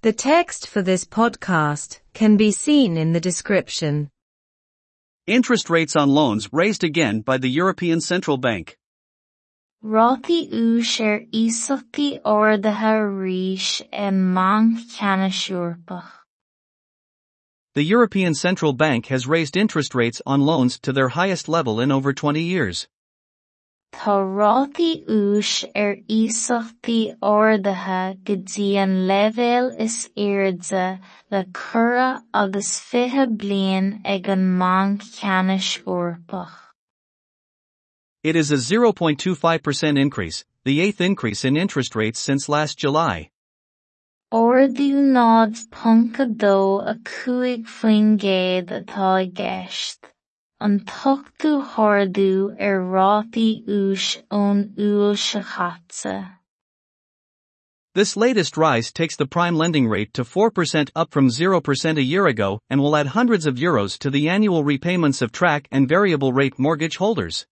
The text for this podcast can be seen in the description. Interest rates on loans raised again by the European Central Bank. Rátaí ús ar iasachtaí ordaithe arís i mbanc Ceannas The European Central Bank has raised interest rates on loans to their highest level in over 20 years. Tá rátaí ús ar er iasachtaí ordaithe go dtí an leibhéal is airde le cura agus fiche bliain ag an mbanc Ceannais Eorpach. It is a 0.25% increase, the eighth increase in interest rates since last July. Ordú nád punca dó a cúig faoin gcéad atá i gceist. An tuchtú thordú ar rátaí ús ón. This latest rise takes the prime lending rate to 4% up from 0% a year ago and will add hundreds of euros to the annual repayments of track and variable rate mortgage holders.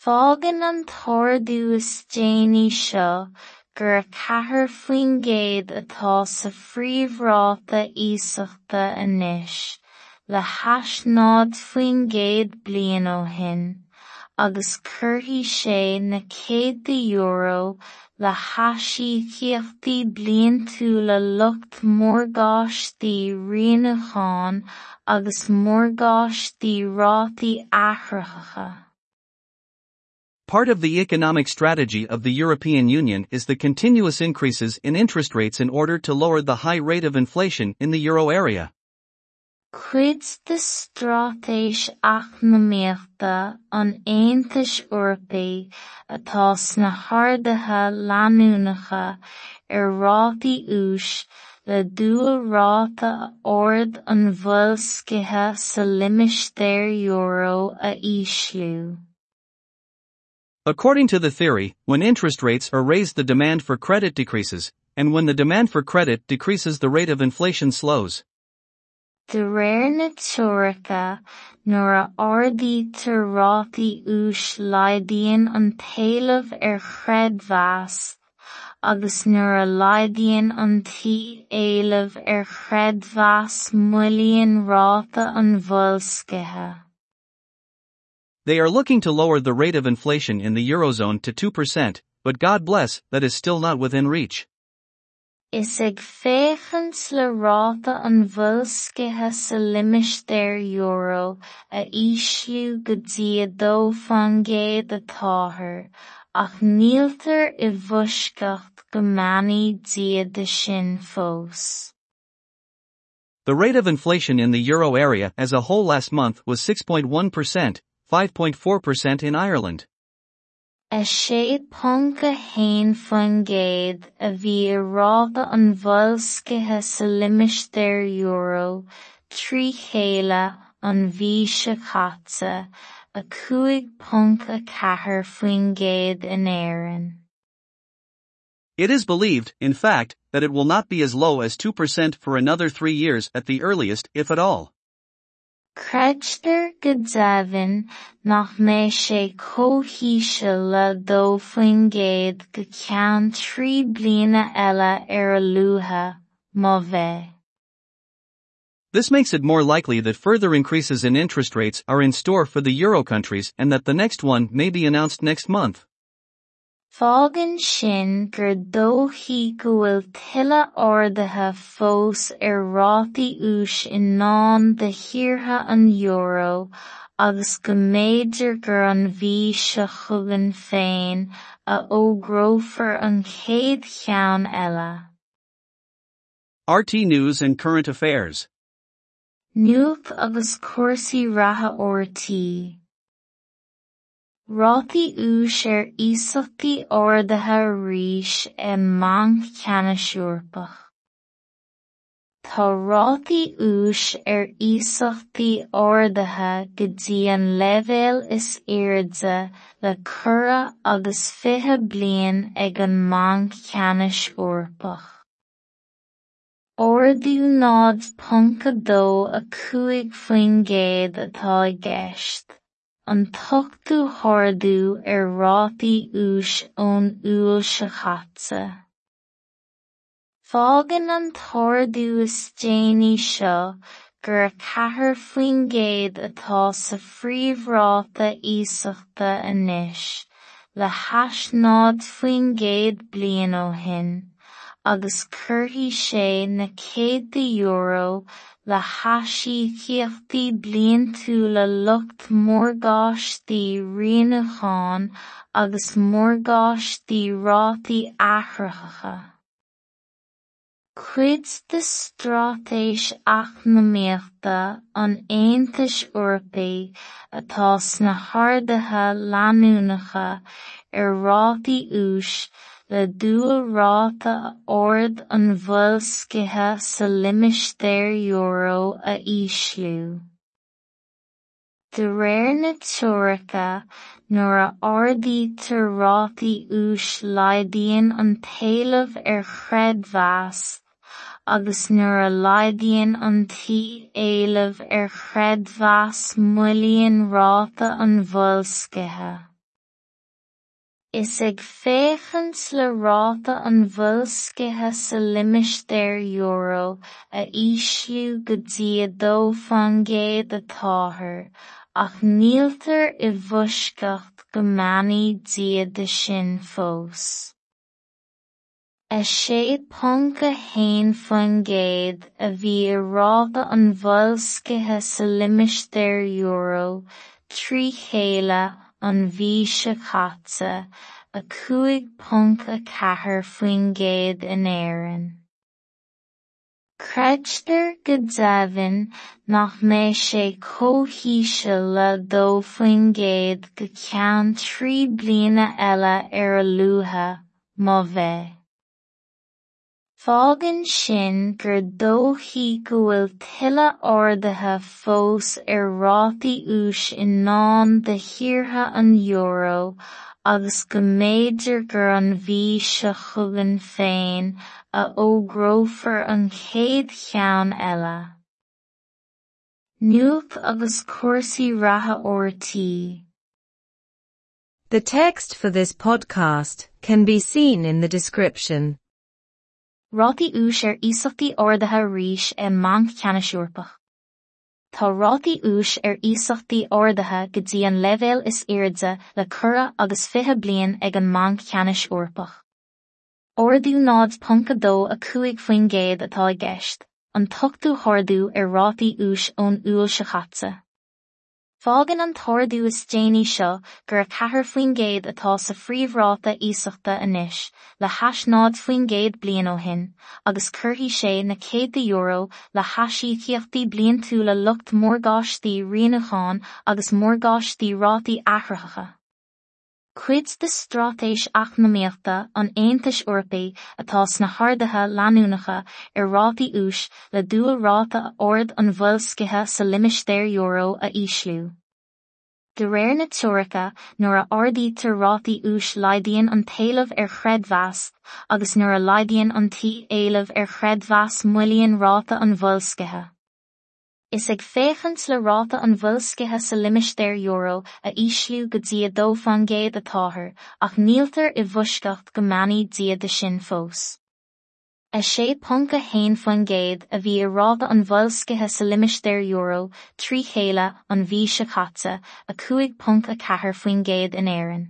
Fágann an tordú is déanaí seo gur ceathair faoin gcéad atá sa phríomhráta anois, le haisnáid faoin gcéad bliain ó shin, agus curthaí sé na céad de euro le haisíochtaí bliantúla lucht mórgáistí rianúcháin agus mórgáistí rátaí athracha. Part of the economic strategy of the European Union is the continuous increases in interest rates in order to lower the high rate of inflation in the euro area. Cuid de strátéis eacnamaíochta an Aontais Eorpaí atá sna hardaithe leanúnacha ar rátaí ús le dúlráta ord an bhfuilscithe sa limistéir euro a ísliú. According to the theory, when interest rates are raised the demand for credit decreases, and when the demand for credit decreases the rate of inflation slows. Nuair a ús an ar agus nuair a an tí éilimh ar ráta an. They are looking to lower the rate of inflation in the Eurozone to 2%, but God bless, that is still not within reach. Is ag le an bhfuilscithe sa euro a go dtí dó ach i go mbeanaí diaide sin fós. The rate of inflation in the euro area as a whole last month was 6.1%, 5.4% in Ireland. A sé punca hain fan géad a bhí i ráta an bhfuilscithe sa limistéir euro trí chéile an bhí se chaite a cúig punca ceathair faoin géad in éireann. It is believed, in fact, that it will not be as low as 2% for another three years at the earliest, if at all. Creidtear nach mbeidh sé comhthíse le dó faoin gcéad go ceann trí bliana eile ar a luatha, má bheith. This makes it more likely that further increases in interest rates are in store for the euro countries and that the next one may be announced next month. Fágann sin gur dóthaí go bhfuil tuilleadh ordaithe fós ar rátaí ús in ann de thíortha an euro agus go méidir gur an bhí seo chugainn féin a ógrófar an chéad cheann eile. RTÉ News and Current Affairs. Nuacht agus cuasaí ratha ortaí. Rátaí ús ar iasachtaí ordaithe arís i mbanc Ceannas Eorpach. Tá rátaí ús ar iasachtaí ordaithe go dtí an leibhéal is airde le cura agus fiche bliain ag an mbanc Ceannas Eorpach. Ordú nád punca dó a cúig faoin gcéad atá i gceist. An tuchtú thordú ar rátaí ús ón úll sa chaite. Fágann an tordú is déanaí seo gur cathair faoin gcéad atá sa phríomhráta íosachta anois, le haisneáid faoin gcéad bliain ó shin, agus curthaigh sé na céad euro le haisíochtaí bliantúla lucht mórgáistí rianúcháin agus mórgáistí rátaí athracha. Cuid de strátéis eacnamaíochta an Aontais Eorpaí atá sna hardaithe leanúnacha ar rátaí ús le dúlráta ord an bhfuil scithe sa limistéar euro a ísliú. De réir na teoirice nuair a ordaí tar-rátaí ús laidíonn an talamh ar chreid mheas agus nuair a laidíonn antí éilimh ar chreid mheas muillíonn ráta an bhfuil scithe. Is ag féachans le ráta an bhfuilscithe sa limistéir euro a ísliú go dtí a dó fan géad a táthair ach níltar i bhuisceacht go mbeannaí diaide sin fós. Is sé punca haon faoin gcéad a bhí i ráta an bhfuilscithe sa limistéir euro trí chéile an mhíse chaite a cúig punca ceathair faoin gcéad in éireann. Creidtear go deimhin nach mbeidh sé comhthíse le dó faoin gcéad go ceann trí bliana eile ar a luatha, má bheith. Fágann sin gur dóichí go bhfuil tuilleadh ordaithe fós ar rátaí ús in ann de thíortha an euro agus go méidir gur an chugainn féin a ógrófar an chéad cheann eile. Nuacht agus cuasaí ratha ortaí. The text for this podcast can be seen in the description. Rátaí ús ar iasachtaí ordaithe arís i mbanc ceannais Tá rátaí ús ar iasachtaí ordaithe go dtí an leibhéal is airde le cura agus fiche bliain ag an mbanc ceannais uirpach. Ordú nád punca dó a cuaig faoin géad atá i gceist, an tuchtú thordú ar rátaí ús ón úil se chatsa. Fágann an tordú is déanaí seo gur cethir faoin géad atá sa phríomhráta íosachta anois le haisnáid faoin géad blian ó shin, agus curthaigh sé na céad euro le haisíochtaí blian tú le lucht mórgáistí rianúcháin agus mórgáistí rátaí athracha. Cuid de strátéis eacnamaíochta an Aontais Eorpaí atá sna hardaithe leanúnacha ar rátaí ús le dúlráta ord an bhfuilscithe sa limistéir euro a ísliú. De réir na teoirice nuair a ardítear rátaí ús laghdíonn an taobh ar chreidmheas agus nuair a laghdíonn an tí éilimh ar chreidmheas muilíonn ráta an bhfuilscithe. is ag féchant le ráta an bhfuilcithe sa limistéir euro a ísliú go dia dófan géad atáthair ach níltar i bhuiscacht go manaí dia de sin fós. A sé ponca hain fan géad a bhí i ráda an bhilcithe sa limistéir euro trí chéile an bhí se chatta a cuaig pont a cethir faoin géad in éan.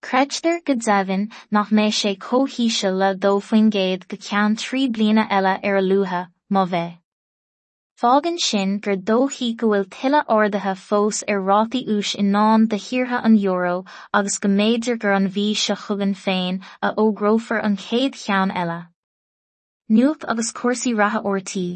Creidir go dehann nach mé sé cóhíise le dófaoin géad go cean trí bliana eile ar a luúthe má bheith. Fágann sin gur dóchaí go bhfuil tuile ordaithe fós ar rátaí ús in náin de thiortha an euro agus go méidir gur an bhí se chugann féin a ógrófar an chéad cheann eile. Nuacht agus cuasaí ratha ortaí.